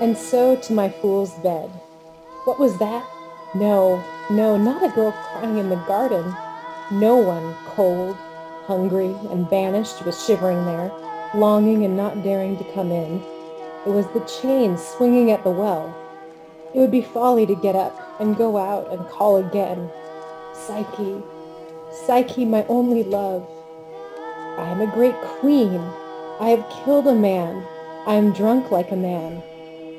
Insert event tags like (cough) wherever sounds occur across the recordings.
And so to my fool's bed. What was that? No, no, not a girl crying in the garden. No one, cold, hungry, and banished, was shivering there, longing and not daring to come in. It was the chain swinging at the well. It would be folly to get up and go out and call again. Psyche, Psyche, my only love. I am a great queen. I have killed a man. I am drunk like a man.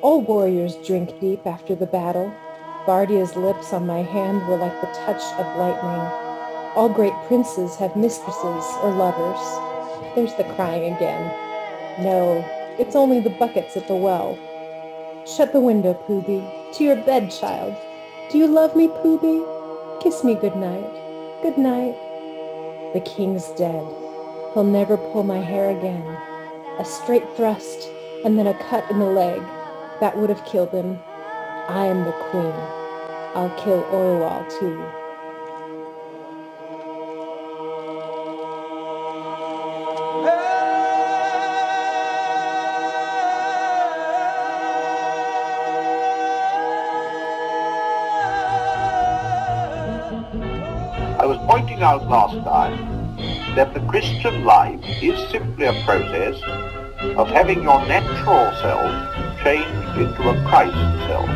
All warriors drink deep after the battle. Bardia's lips on my hand were like the touch of lightning. All great princes have mistresses or lovers. There's the crying again. No, it's only the buckets at the well. Shut the window, Poobi. To your bed, child. Do you love me, Poobi? Kiss me good night. Good night. The king's dead. He'll never pull my hair again. A straight thrust and then a cut in the leg. That would have killed him. I am the queen. I'll kill Orual too. I was pointing out last time that the Christian life is simply a process of having your natural self changed into a Christ self.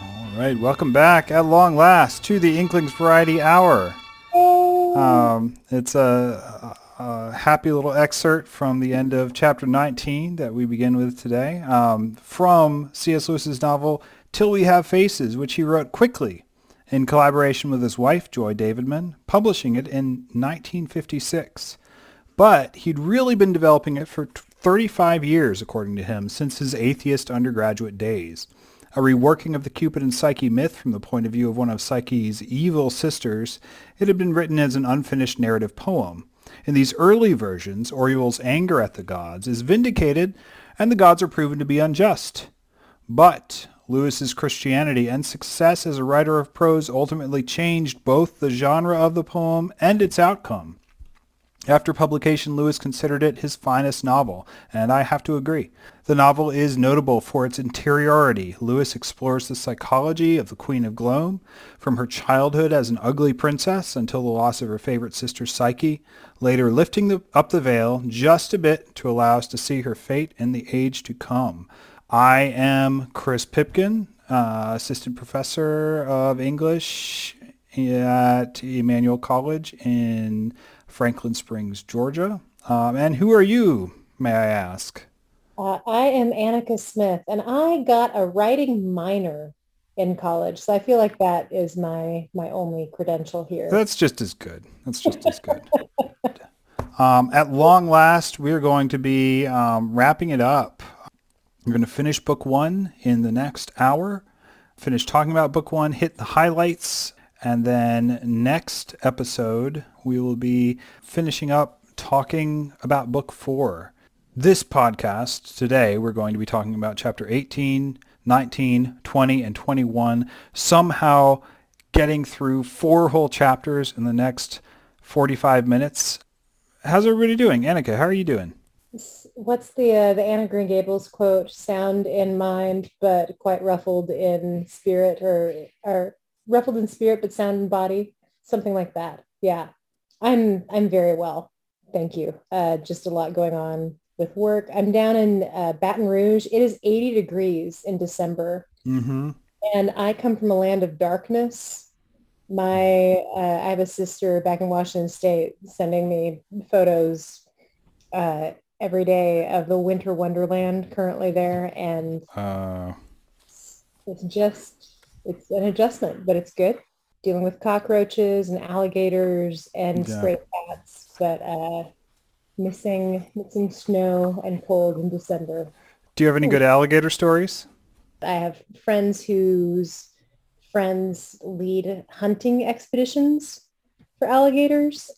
All right, welcome back at long last to the Inklings Variety Hour. Um, it's a, a happy little excerpt from the end of chapter 19 that we begin with today um, from C.S. Lewis's novel Till We Have Faces, which he wrote quickly in collaboration with his wife, Joy Davidman, publishing it in 1956. But he'd really been developing it for 35 years, according to him, since his atheist undergraduate days. A reworking of the Cupid and Psyche myth from the point of view of one of Psyche's evil sisters, it had been written as an unfinished narrative poem. In these early versions, Orual's anger at the gods is vindicated, and the gods are proven to be unjust. But Lewis's Christianity and success as a writer of prose ultimately changed both the genre of the poem and its outcome. After publication, Lewis considered it his finest novel, and I have to agree. The novel is notable for its interiority. Lewis explores the psychology of the Queen of Glome, from her childhood as an ugly princess until the loss of her favorite sister Psyche, later lifting the, up the veil just a bit to allow us to see her fate in the age to come. I am Chris Pipkin, uh, assistant professor of English at Emmanuel College in Franklin Springs, Georgia. Um, and who are you, may I ask? Uh, I am Annika Smith, and I got a writing minor in college, so I feel like that is my my only credential here. That's just as good. That's just as good. (laughs) um, at long last, we are going to be um, wrapping it up. We're going to finish book one in the next hour. Finish talking about book one, hit the highlights, and then next episode, we will be finishing up talking about book four. This podcast today, we're going to be talking about chapter 18, 19, 20, and 21, somehow getting through four whole chapters in the next 45 minutes. How's everybody doing? Annika, how are you doing? What's the uh, the Anna Green Gables quote? Sound in mind, but quite ruffled in spirit, or or ruffled in spirit but sound in body, something like that. Yeah, I'm I'm very well, thank you. Uh, just a lot going on with work. I'm down in uh, Baton Rouge. It is 80 degrees in December, Mm-hmm. and I come from a land of darkness. My uh, I have a sister back in Washington State sending me photos uh, every day of the winter wonderland currently there, and Uh, it's just it's an adjustment, but it's good. Dealing with cockroaches and alligators and Yeah. stray cats, but uh, missing missing snow and cold in December. do you have any good alligator stories? I have friends whose friends lead hunting expeditions for alligators,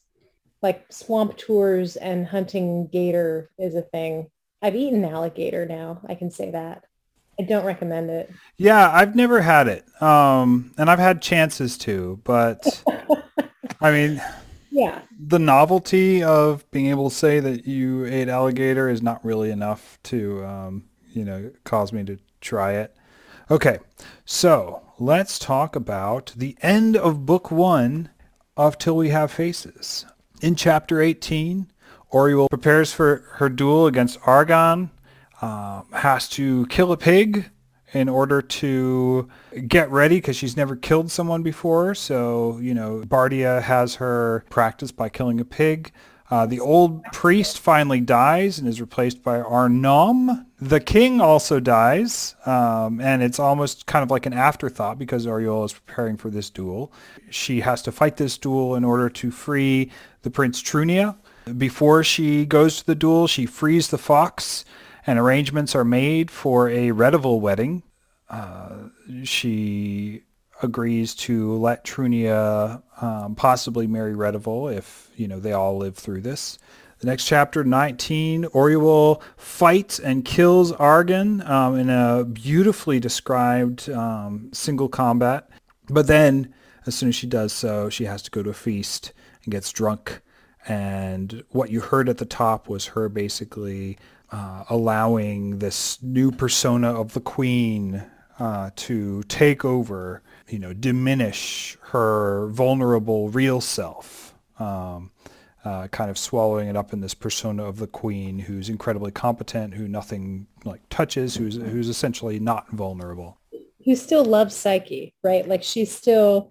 like swamp tours and hunting gator is a thing. I've eaten alligator now. I can say that. I don't recommend it. Yeah, I've never had it. Um, and I've had chances to, but (laughs) I mean, Yeah. the novelty of being able to say that you ate alligator is not really enough to, um, you know, cause me to try it. Okay, so let's talk about the end of book one of Till We Have Faces. In chapter 18, Orual prepares for her duel against Argan, um, has to kill a pig in order to get ready because she's never killed someone before. So, you know, Bardia has her practice by killing a pig. Uh, the old priest finally dies and is replaced by Arnom. The king also dies, um, and it's almost kind of like an afterthought because Orual is preparing for this duel. She has to fight this duel in order to free the Prince Trunia. Before she goes to the duel, she frees the fox, and arrangements are made for a Redival wedding. Uh, she agrees to let Trunia um, possibly marry Redival if you know they all live through this. The next chapter, 19, Orual fights and kills Argan um, in a beautifully described um, single combat. But then, as soon as she does so, she has to go to a feast and gets drunk. And what you heard at the top was her basically uh, allowing this new persona of the queen uh, to take over, you know, diminish her vulnerable real self, um, uh, kind of swallowing it up in this persona of the queen, who's incredibly competent, who nothing like touches, who's who's essentially not vulnerable. Who still loves Psyche, right? Like she's still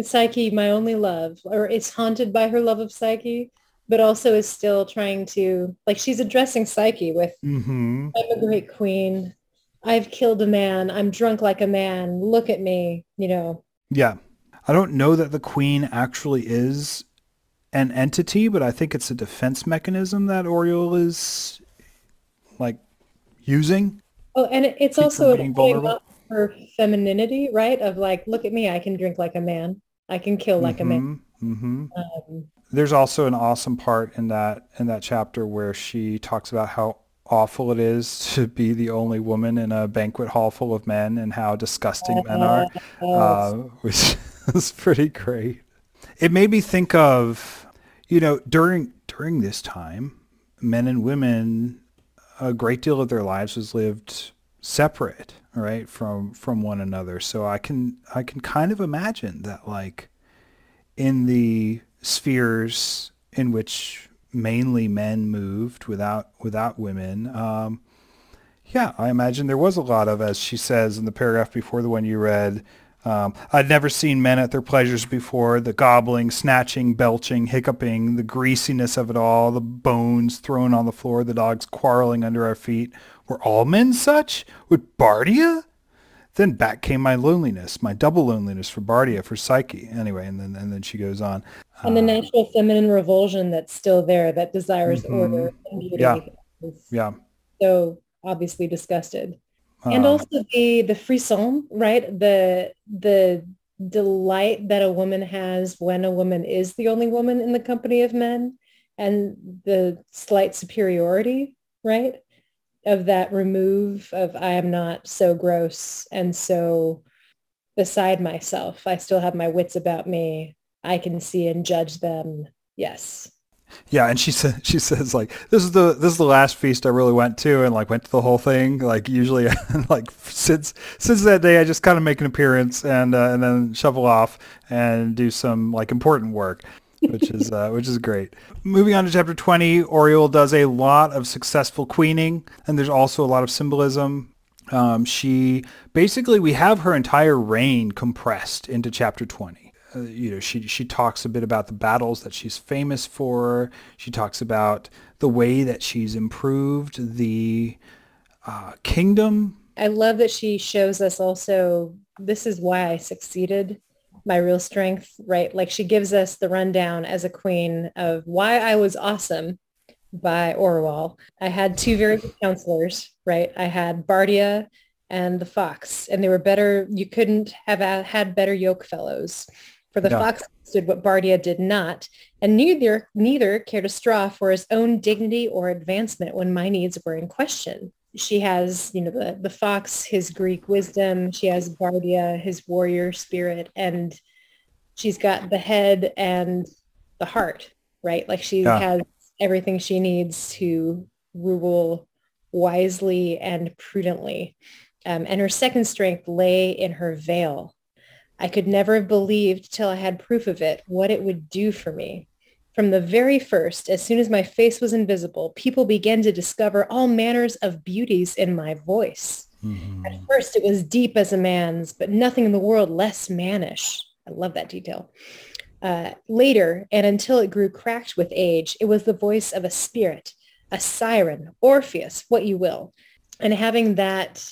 Psyche, my only love, or is haunted by her love of Psyche, but also is still trying to like she's addressing Psyche with Mm-hmm. I'm a great queen. I've killed a man. I'm drunk like a man. Look at me. You know, Yeah. I don't know that the queen actually is an entity, but I think it's a defense mechanism that Orual is like using. Oh, and it's also a being point vulnerable. about her femininity, right? Of like, look at me, I can drink like a man. I can kill like a man. Mm-hmm. Um, There's also an awesome part in that in that chapter where she talks about how awful it is (laughs) to be the only woman in a banquet hall full of men and how disgusting men are, uh, (laughs) which is pretty great. It made me think of, you know, during during this time, men and women, a great deal of their lives was lived separate, right, from from one another. So I can I can kind of imagine that like in the spheres in which mainly men moved without without women. Um, yeah, I imagine there was a lot of, as she says in the paragraph before the one you read. Um, I'd never seen men at their pleasures before. The gobbling, snatching, belching, hiccuping, the greasiness of it all, the bones thrown on the floor, the dogs quarreling under our feet. Were all men such? With Bardia? Then back came my loneliness, my double loneliness for Bardia, for Psyche. Anyway, and then and then she goes on. and the natural feminine revulsion that's still there that desires Mhm. order and beauty Yeah. Yeah. so obviously disgusted. and Um, also the the frisson, right? The the delight that a woman has when a woman is the only woman in the company of men and the slight superiority, right? Of that remove of I am not so gross and so beside myself. I still have my wits about me. I can see and judge them. Yes. Yeah, and she said she says like this is the this is the last feast I really went to and like went to the whole thing. Like usually (laughs) like since since that day I just kind of make an appearance and uh, and then shuffle off and do some like important work, which is uh, which is great. Moving on to chapter 20, Orual does a lot of successful queening and there's also a lot of symbolism. Um, she basically we have her entire reign compressed into chapter 20 uh, you know, she she talks a bit about the battles that she's famous for. She talks about the way that she's improved the uh, kingdom. I love that she shows us also this is why I succeeded, my real strength, right? Like she gives us the rundown as a queen of why I was awesome by Orual. I had two very good counselors, right? I had Bardia and the Fox, and they were better. You couldn't have had better yoke fellows. For the Yeah. Fox did what Bardia did not, and neither neither cared a straw for his own dignity or advancement when my needs were in question. She has, you know, the, the fox, his Greek wisdom. She has Bardia, his warrior spirit. And she's got the head and the heart, right? Like she yeah. has everything she needs to rule wisely and prudently. Um, and her second strength lay in her veil. I could never have believed till I had proof of it what it would do for me. From the very first, as soon as my face was invisible, people began to discover all manners of beauties in my voice. Mm-hmm. At first, it was deep as a man's, but nothing in the world less mannish. I love that detail. Uh, later, and until it grew cracked with age, it was the voice of a spirit, a siren, Orpheus, what you will. And having that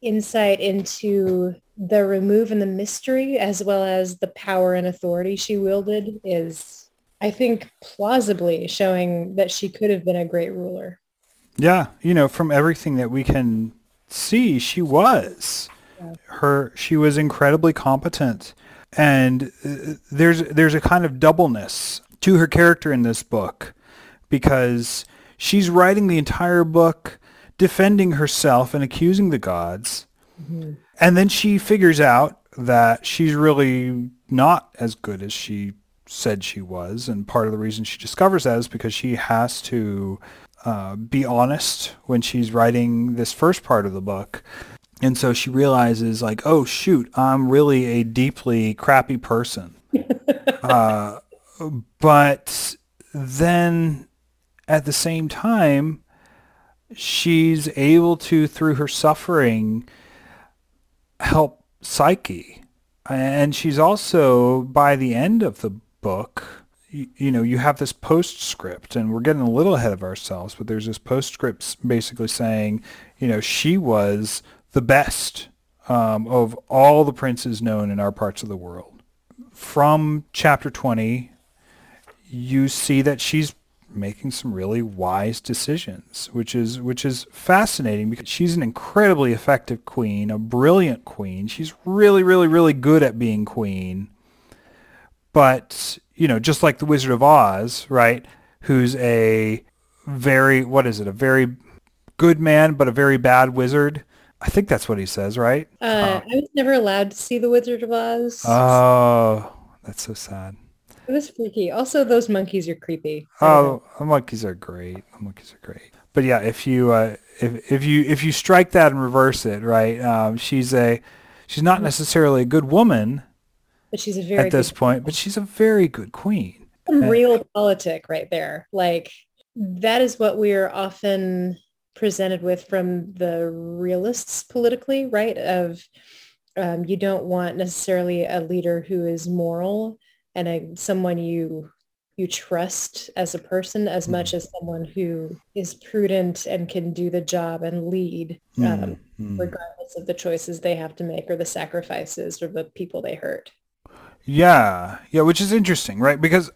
insight into the remove and the mystery, as well as the power and authority she wielded, is I think plausibly showing that she could have been a great ruler. Yeah, you know, from everything that we can see, she was. Yeah. Her she was incredibly competent and uh, there's there's a kind of doubleness to her character in this book because she's writing the entire book defending herself and accusing the gods. Mm-hmm. And then she figures out that she's really not as good as she said she was. And part of the reason she discovers that is because she has to uh, be honest when she's writing this first part of the book. And so she realizes like, oh, shoot, I'm really a deeply crappy person. (laughs) uh, but then at the same time, she's able to, through her suffering, help Psyche. And she's also, by the end of the book, you, you know, you have this postscript, and we're getting a little ahead of ourselves, but there's this postscript basically saying, you know, she was the best um, of all the princes known in our parts of the world. From chapter 20, you see that she's making some really wise decisions, which is which is fascinating because she's an incredibly effective queen, a brilliant queen. She's really, really, really good at being queen. But, you know, just like the Wizard of Oz, right, who's a very, what is it, a very good man, but a very bad wizard. I think that's what he says, right? Uh, uh, I was never allowed to see the Wizard of Oz. Oh, that's so sad. It was freaky. Also, those monkeys are creepy. Oh, the monkeys are great. The monkeys are great. But yeah, if you uh, if if you if you strike that and reverse it, right? Um, she's a she's not mm-hmm. necessarily a good woman, but she's a very at this point, but she's a very good queen. Some real politic right there. Like that is what we're often presented with from the realists politically, right? Of um, you don't want necessarily a leader who is moral and a, someone you you trust as a person as much mm-hmm. as someone who is prudent and can do the job and lead um, mm-hmm. regardless of the choices they have to make or the sacrifices or the people they hurt yeah, yeah, which is interesting, right? Because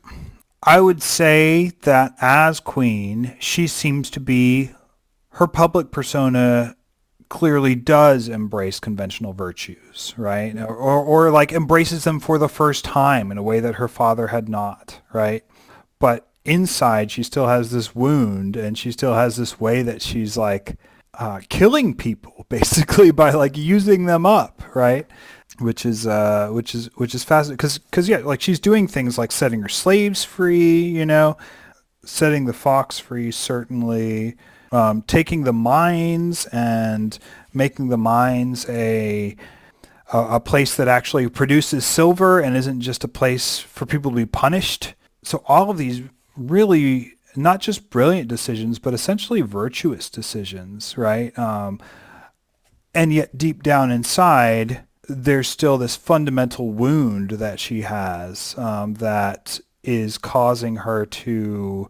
I would say that as queen, she seems to be her public persona clearly does embrace conventional virtues, right? Or, or, or like embraces them for the first time in a way that her father had not, right? But inside, she still has this wound, and she still has this way that she's like uh, killing people, (laughs) basically by like using them up, right? Which is uh, which is which is fascinating because because yeah, like she's doing things like setting her slaves free, you know, setting the fox free certainly, um, taking the mines and making the mines a, a a place that actually produces silver and isn't just a place for people to be punished. So all of these really not just brilliant decisions, but essentially virtuous decisions, right? Um, and yet deep down inside there's still this fundamental wound that she has um, that is causing her to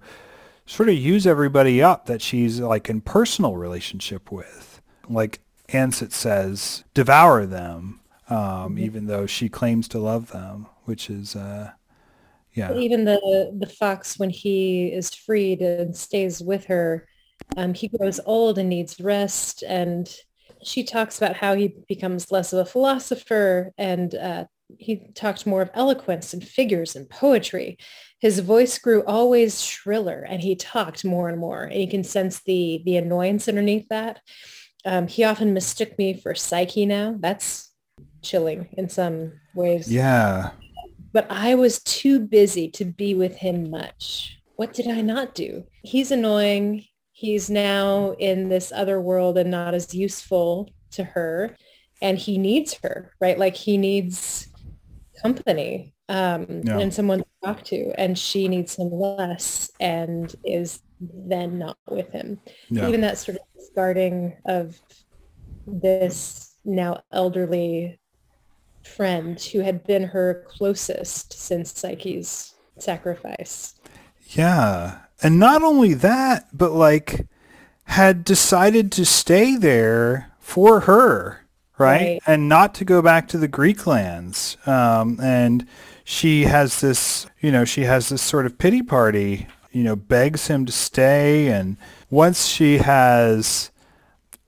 sort of use everybody up that she's like in personal relationship with. Like Ansit says, devour them, um, mm-hmm. even though she claims to love them, which is, uh, yeah. Even the the fox, when he is freed and stays with her, um, he grows old and needs rest and she talks about how he becomes less of a philosopher and uh, he talked more of eloquence and figures and poetry. His voice grew always shriller and he talked more and more. And you can sense the the annoyance underneath that. Um, he often mistook me for Psyche now. That's chilling in some ways. Yeah. But I was too busy to be with him much. What did I not do? He's annoying. He's now in this other world and not as useful to her. And he needs her, right? Like he needs company um, yeah. and someone to talk to. And she needs him less and is then not with him. Yeah. Even that sort of discarding of this now elderly friend who had been her closest since Psyche's sacrifice. Yeah. And not only that, but like had decided to stay there for her, right? right. And not to go back to the Greek lands. Um, and she has this, you know, she has this sort of pity party, you know, begs him to stay. And once she has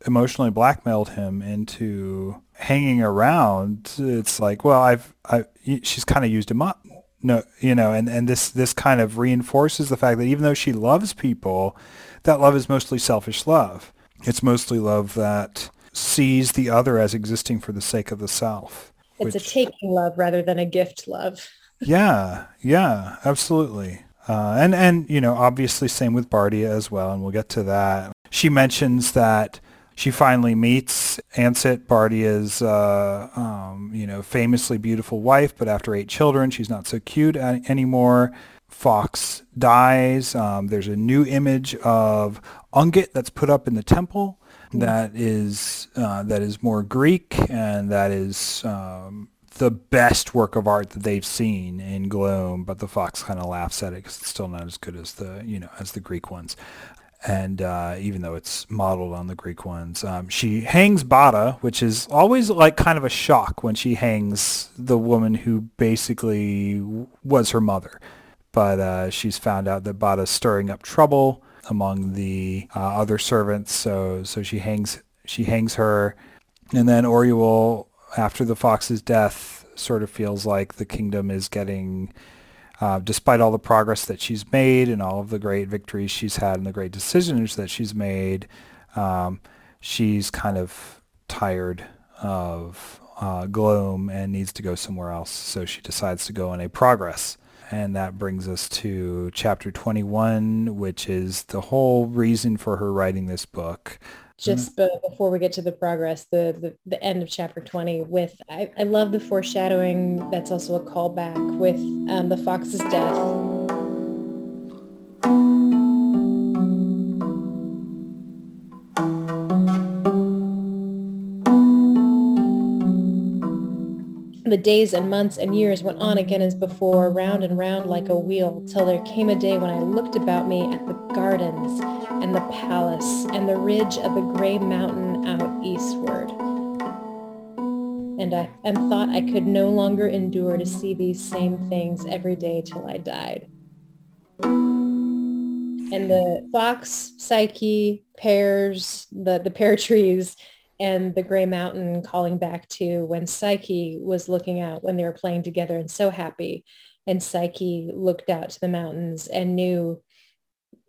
emotionally blackmailed him into hanging around, it's like, well, I've, I, she's kind of used him up. No, you know, and, and this, this kind of reinforces the fact that even though she loves people, that love is mostly selfish love. It's mostly love that sees the other as existing for the sake of the self. It's which, a taking love rather than a gift love. (laughs) yeah, yeah, absolutely. Uh, and, and, you know, obviously same with Bardia as well, and we'll get to that. She mentions that she finally meets Ansit, Bardia's, uh, um, you know, famously beautiful wife, but after eight children, she's not so cute anymore. Fox dies. Um, there's a new image of Ungit that's put up in the temple that is uh, that is more Greek and that is um, the best work of art that they've seen in Glome. But the Fox kind of laughs at it because it's still not as good as the you know as the Greek ones and uh, even though it's modeled on the Greek ones, um, she hangs Batta, which is always like kind of a shock when she hangs the woman who basically was her mother. But uh, she's found out that Batta's stirring up trouble among the uh, other servants, so so she hangs she hangs her, and then Orual, after the fox's death, sort of feels like the kingdom is getting uh, despite all the progress that she's made and all of the great victories she's had and the great decisions that she's made, um, she's kind of tired of uh, Glome and needs to go somewhere else. So she decides to go on a progress. And that brings us to chapter 21, which is the whole reason for her writing this book just mm-hmm. before we get to the progress, the, the, the end of chapter 20 with, I, I love the foreshadowing. That's also a callback with um, the fox's death. The days and months and years went on again as before, round and round like a wheel, till there came a day when I looked about me at the gardens and the palace and the ridge of the gray mountain out eastward. And I and thought I could no longer endure to see these same things every day till I died. And the fox, Psyche, pears, the, the pear trees, and the gray mountain calling back to when Psyche was looking out when they were playing together and so happy. And Psyche looked out to the mountains and knew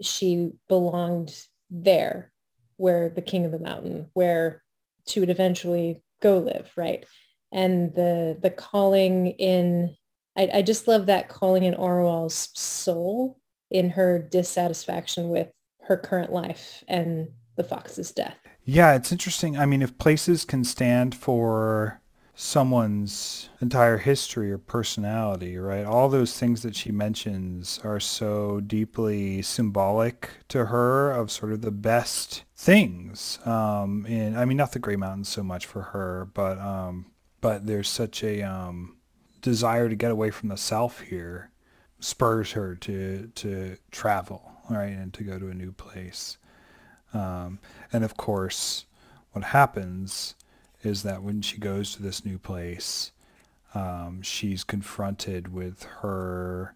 she belonged there where the king of the mountain, where she would eventually go live, right? And the the calling in, I, I just love that calling in Orual's soul in her dissatisfaction with her current life and the fox's death. Yeah, it's interesting. I mean, if places can stand for someone's entire history or personality, right? All those things that she mentions are so deeply symbolic to her of sort of the best things. Um, and I mean, not the Grey Mountains so much for her, but um, but there's such a um, desire to get away from the self here spurs her to to travel, right, and to go to a new place. Um, and of course, what happens is that when she goes to this new place, um, she's confronted with her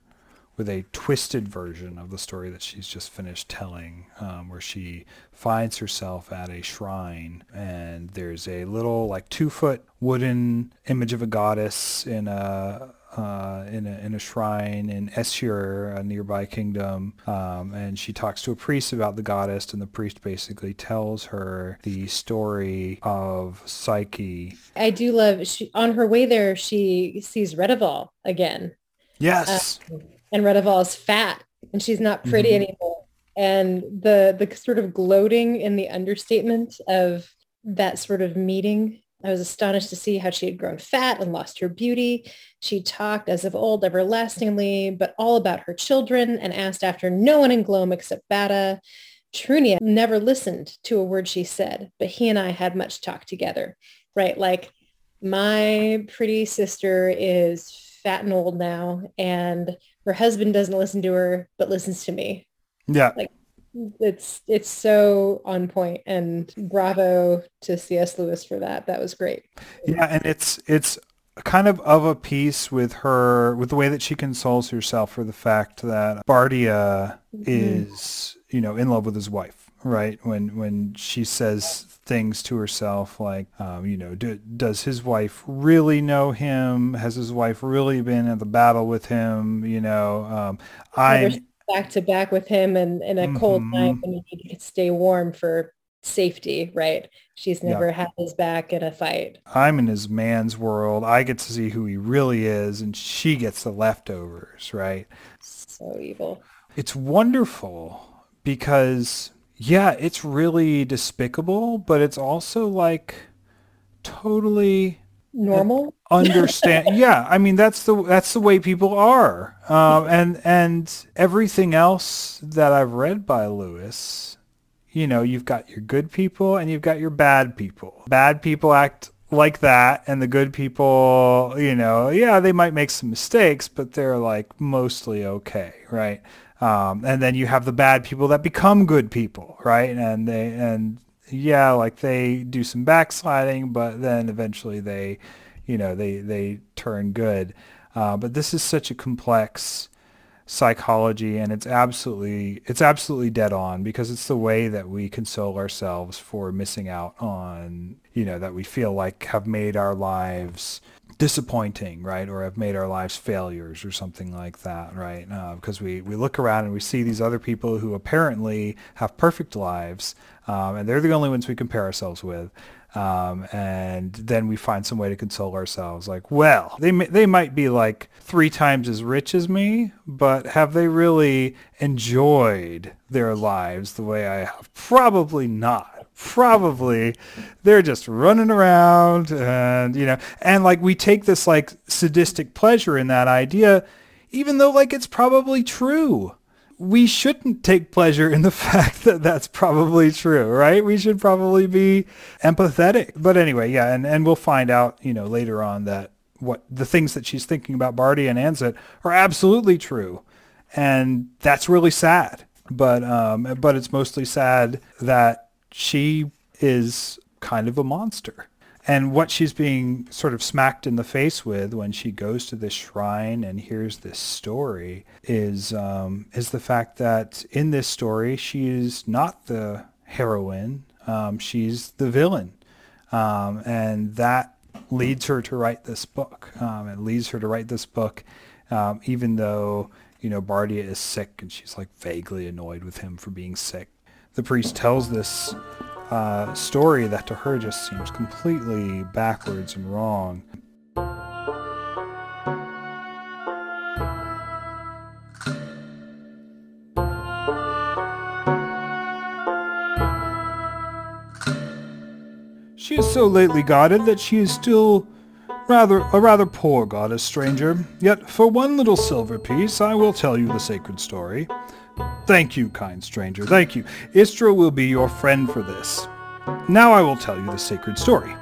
with a twisted version of the story that she's just finished telling, um, where she finds herself at a shrine and there's a little like two foot wooden image of a goddess in a uh, in, a, in a shrine in Essur, a nearby kingdom, um, and she talks to a priest about the goddess, and the priest basically tells her the story of Psyche. I do love, she, on her way there, she sees Redival again. Yes. Uh, and Redival is fat, and she's not pretty mm-hmm. anymore. And the the sort of gloating in the understatement of that sort of meeting I was astonished to see how she had grown fat and lost her beauty. She talked as of old everlastingly, but all about her children and asked after no one in Glome except Batta. Trunia never listened to a word she said, but he and I had much talk together, right? Like my pretty sister is fat and old now and her husband doesn't listen to her, but listens to me. Yeah. Like it's it's so on point and bravo to cs lewis for that. That was great. Yeah and it's it's kind of of a piece with her with the way that she consoles herself for the fact that bardia mm-hmm. is you know in love with his wife right? When when she says things to herself like um, you know do, does his wife really know him? Has his wife really been in the battle with him? You know um, i back to back with him and in a mm-hmm. cold night when you need to stay warm for safety, right? She's never had his back in a fight. I'm in his man's world. I get to see who he really is, and she gets the leftovers, right? So evil. It's wonderful because, yeah, it's really despicable, but it's also like totally normal? (laughs) Understand yeah i mean that's the that's the way people are. Um, and and everything else that i've read by lewis you know you've got your good people and you've got your bad people. Bad people act like that and the good people you know yeah they might make some mistakes but they're like mostly okay right? Um, and then you have the bad people that become good people right? And they and yeah, like they do some backsliding, but then eventually they, you know, they they turn good. Uh, but this is such a complex psychology, and it's absolutely it's absolutely dead on because it's the way that we console ourselves for missing out on, you know, that we feel like have made our lives disappointing, right? Or have made our lives failures or something like that, right? Uh, because we, we look around and we see these other people who apparently have perfect lives, um, and they're the only ones we compare ourselves with. Um, and then we find some way to console ourselves. Like, well, they they might be like three times as rich as me, but have they really enjoyed their lives the way I have? Probably not probably they're just running around and you know and like we take this like sadistic pleasure in that idea even though like it's probably true we shouldn't take pleasure in the (laughs) fact that that's probably true right? We should probably be empathetic. But anyway yeah and and we'll find out you know later on that what the things that she's thinking about Bardia and Ansit are absolutely true. And that's really sad. But um but it's mostly sad that she is kind of a monster. And what she's being sort of smacked in the face with when she goes to this shrine and hears this story is um, is the fact that in this story she is not the heroine, um, she's the villain, um, and that leads her to write this book. Um, it leads her to write this book, um, even though you know Bardia is sick and she's like vaguely annoyed with him for being sick the priest tells this uh, story that to her just seems completely backwards and wrong. She is so lately godded that she is still rather a rather poor goddess, stranger. Yet for one little silver piece I will tell you the sacred story. Thank you, kind stranger, thank you. Istra will be your friend for this. Now I will tell you the sacred story.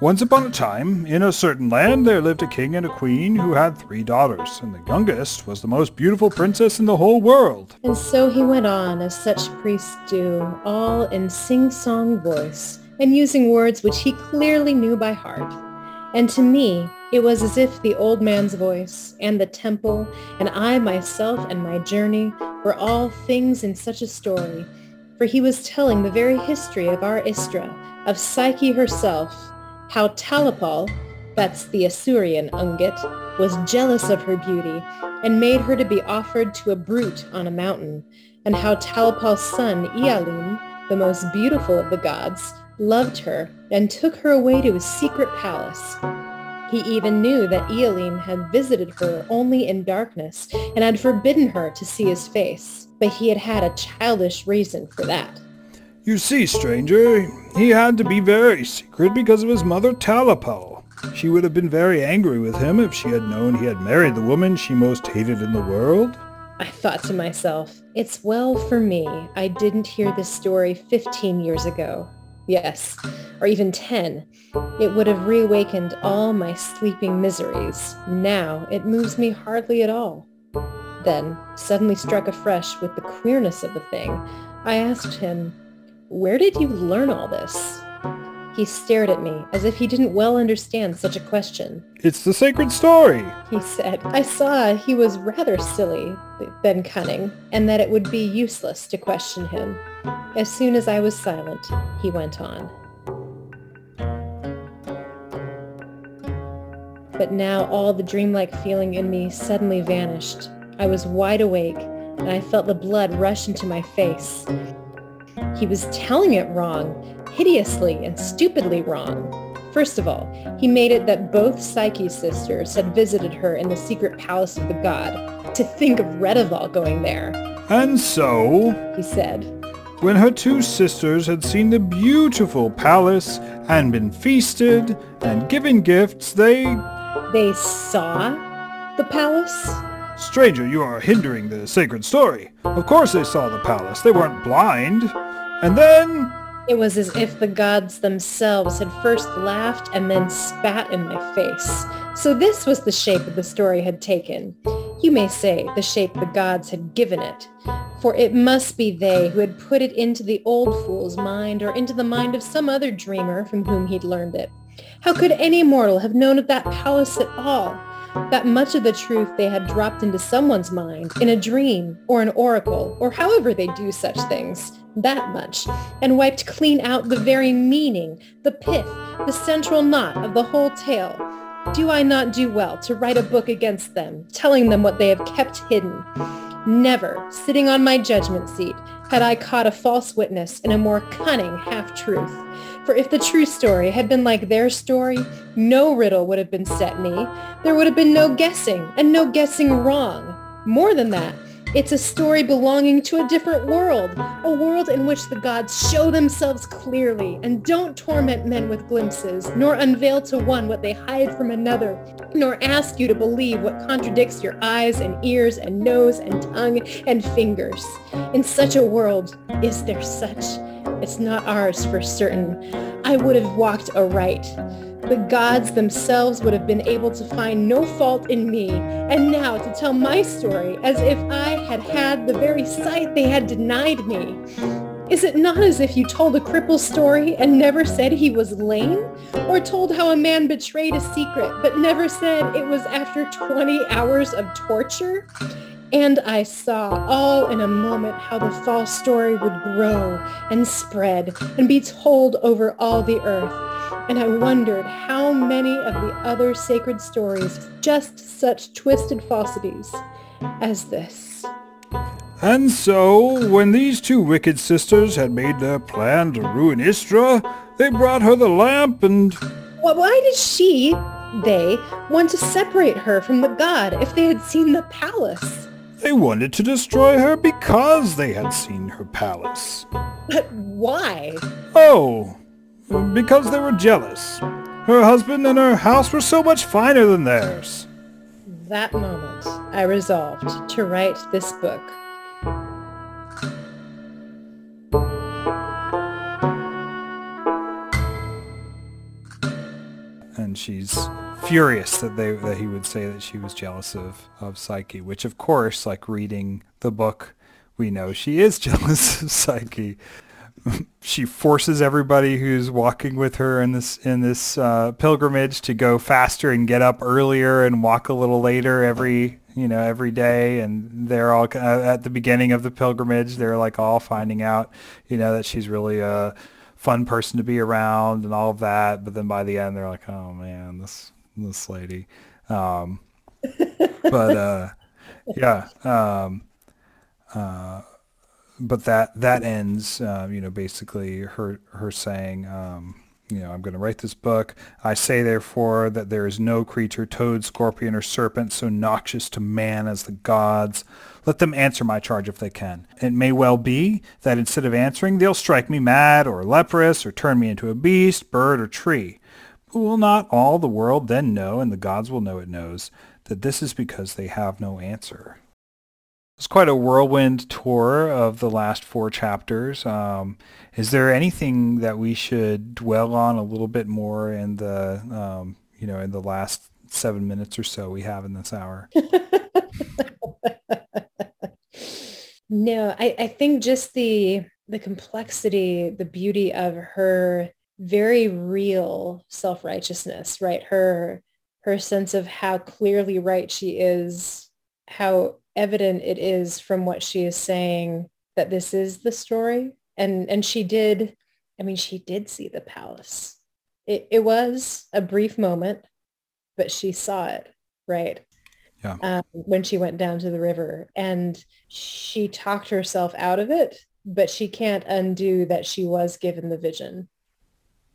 Once upon a time, in a certain land, there lived a king and a queen who had three daughters, and the youngest was the most beautiful princess in the whole world. And so he went on, as such priests do, all in sing-song voice, and using words which he clearly knew by heart. And to me, It was as if the old man's voice and the temple and I myself and my journey were all things in such a story, for he was telling the very history of our Istra, of Psyche herself, how Talapal, that's the Assyrian Ungit, was jealous of her beauty and made her to be offered to a brute on a mountain, and how Talapal's son Ialim, the most beautiful of the gods, loved her and took her away to his secret palace. He even knew that Ialim had visited her only in darkness and had forbidden her to see his face, but he had had a childish reason for that. You see, stranger, he had to be very secret because of his mother Talapal. She would have been very angry with him if she had known he had married the woman she most hated in the world. I thought to myself, it's well for me I didn't hear this story 15 years ago. Yes, or even 10. It would have reawakened all my sleeping miseries. Now it moves me hardly at all. Then, suddenly struck afresh with the queerness of the thing, I asked him, where did you learn all this? He stared at me as if he didn't well understand such a question. It's the sacred story, he said. I saw he was rather silly than cunning, and that it would be useless to question him. As soon as I was silent, he went on. But now all the dreamlike feeling in me suddenly vanished. I was wide awake, and I felt the blood rush into my face. He was telling it wrong, hideously and stupidly wrong. First of all, he made it that both Psyche's sisters had visited her in the secret palace of the god. To think of Redival going there. And so, he said, when her two sisters had seen the beautiful palace and been feasted and given gifts, they... They saw the palace? Stranger, you are hindering the sacred story. Of course they saw the palace. They weren't blind. And then it was as if the gods themselves had first laughed and then spat in my face. So this was the shape the story had taken. You may say the shape the gods had given it. For it must be they who had put it into the old fool's mind or into the mind of some other dreamer from whom he'd learned it. How could any mortal have known of that palace at all? That much of the truth they had dropped into someone's mind, in a dream, or an oracle, or however they do such things, that much, and wiped clean out the very meaning, the pith, the central knot of the whole tale. Do I not do well to write a book against them, telling them what they have kept hidden? Never, sitting on my judgment seat, had I caught a false witness in a more cunning half-truth. For if the true story had been like their story, no riddle would have been set me. There would have been no guessing, and no guessing wrong. More than that, it's a story belonging to a different world, a world in which the gods show themselves clearly and don't torment men with glimpses, nor unveil to one what they hide from another, nor ask you to believe what contradicts your eyes and ears and nose and tongue and fingers. In such a world, is there such? It's not ours for certain. I would have walked aright the gods themselves would have been able to find no fault in me, and now to tell my story as if I had had the very sight they had denied me. Is it not as if you told a cripple's story and never said he was lame? Or told how a man betrayed a secret but never said it was after 20 hours of torture? And I saw all in a moment how the false story would grow and spread and be told over all the earth and I wondered how many of the other sacred stories just such twisted falsities as this. And so, when these two wicked sisters had made their plan to ruin Istra, they brought her the lamp and... Well, why did she, they, want to separate her from the god if they had seen the palace? They wanted to destroy her because they had seen her palace. But why? Oh, because they were jealous. Her husband and her house were so much finer than theirs. That moment, I resolved to write this book. She's furious that they that he would say that she was jealous of, of Psyche, which of course, like reading the book, we know she is (laughs) jealous of Psyche. she forces everybody who's walking with her in this in this uh, pilgrimage to go faster and get up earlier and walk a little later every you know every day and they're all uh, at the beginning of the pilgrimage they're like all finding out you know that she's really a fun person to be around and all of that but then by the end they're like oh man this this lady um, (laughs) but uh, yeah um, uh, but that that ends, uh, you know, basically her her saying, um, you know, I'm going to write this book. I say, therefore, that there is no creature, toad, scorpion, or serpent, so noxious to man as the gods. Let them answer my charge if they can. It may well be that instead of answering, they'll strike me mad or leprous or turn me into a beast, bird, or tree. Will not all the world then know, and the gods will know it knows, that this is because they have no answer? It's quite a whirlwind tour of the last four chapters. Um, is there anything that we should dwell on a little bit more in the, um, you know, in the last seven minutes or so we have in this hour? (laughs) no, I, I think just the the complexity, the beauty of her very real self-righteousness, right? Her her sense of how clearly right she is, how evident it is from what she is saying that this is the story. And and she did, I mean, she did see the palace. It, it was a brief moment, but she saw it, right? Yeah. Um, when she went down to the river and she talked herself out of it, but she can't undo that she was given the vision.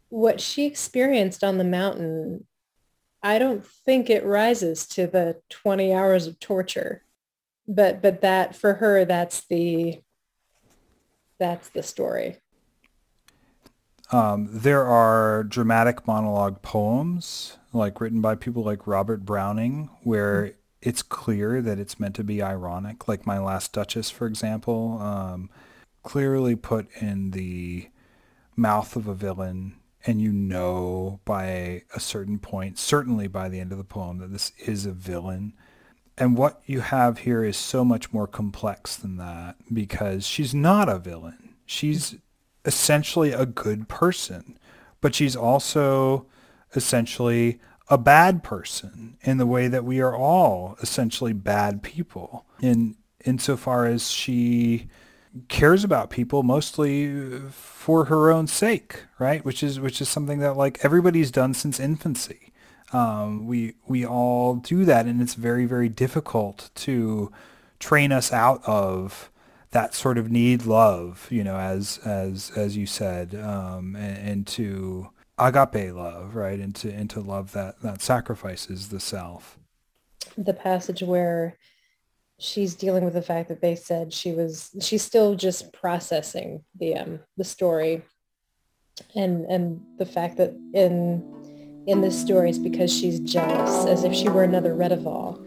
What she experienced on the mountain, I don't think it rises to the 20 hours of torture but but that for her that's the that's the story um, there are dramatic monologue poems like written by people like robert browning where mm-hmm. It's clear that it's meant to be ironic like my last duchess for example um, clearly put in the mouth of a villain and you know by a certain point certainly by the end of the poem that this is a villain and what you have here is so much more complex than that because she's not a villain. She's essentially a good person, but she's also essentially a bad person in the way that we are all essentially bad people in insofar as she cares about people mostly for her own sake, right? Which is which is something that like everybody's done since infancy. Um, we we all do that, and it's very very difficult to train us out of that sort of need love, you know, as as as you said, um, and, and to agape love, right, into into love that that sacrifices the self. The passage where she's dealing with the fact that they said she was she's still just processing the um the story and and the fact that in in this story is because she's jealous, as if she were another Redival.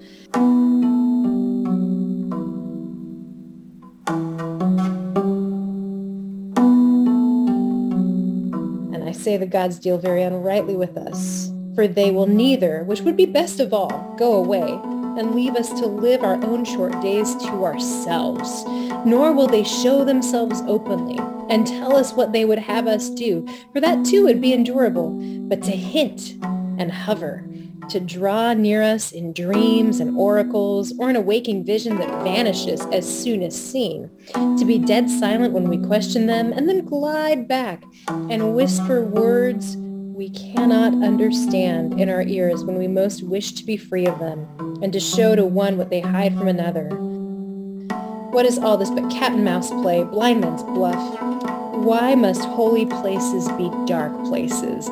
Say the gods deal very unrightly with us, for they will neither, which would be best of all, go away and leave us to live our own short days to ourselves, nor will they show themselves openly and tell us what they would have us do, for that too would be endurable, but to hint and hover, to draw near us in dreams and oracles, or in a waking vision that vanishes as soon as seen, to be dead silent when we question them, and then glide back and whisper words we cannot understand in our ears when we most wish to be free of them, and to show to one what they hide from another. What is all this but cat and mouse play, blind man's bluff? Why must holy places be dark places?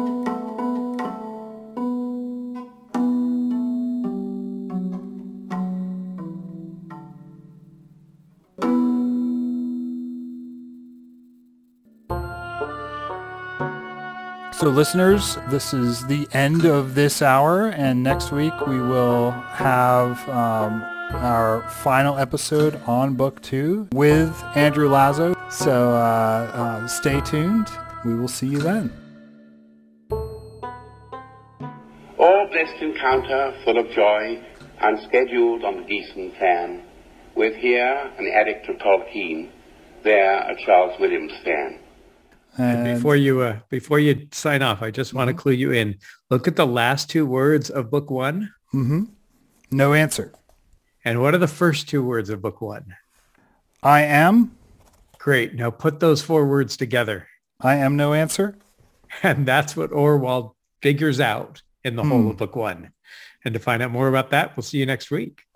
So, listeners, this is the end of this hour, and next week we will have um, our final episode on book two with Andrew Lazo. So, uh, uh, stay tuned. We will see you then. All blessed encounter full of joy, unscheduled on the Gießen plan, with here an addict of Tolkien, there a Charles Williams fan. And before you uh, before you sign off, I just want to clue you in. Look at the last two words of book one, hmm no answer. and what are the first two words of book one? I am. Great. Now put those four words together, I am no answer. (laughs) and that's what Orual figures out in the whole Hmm. of book one. And to find out more about that, we'll see you next week.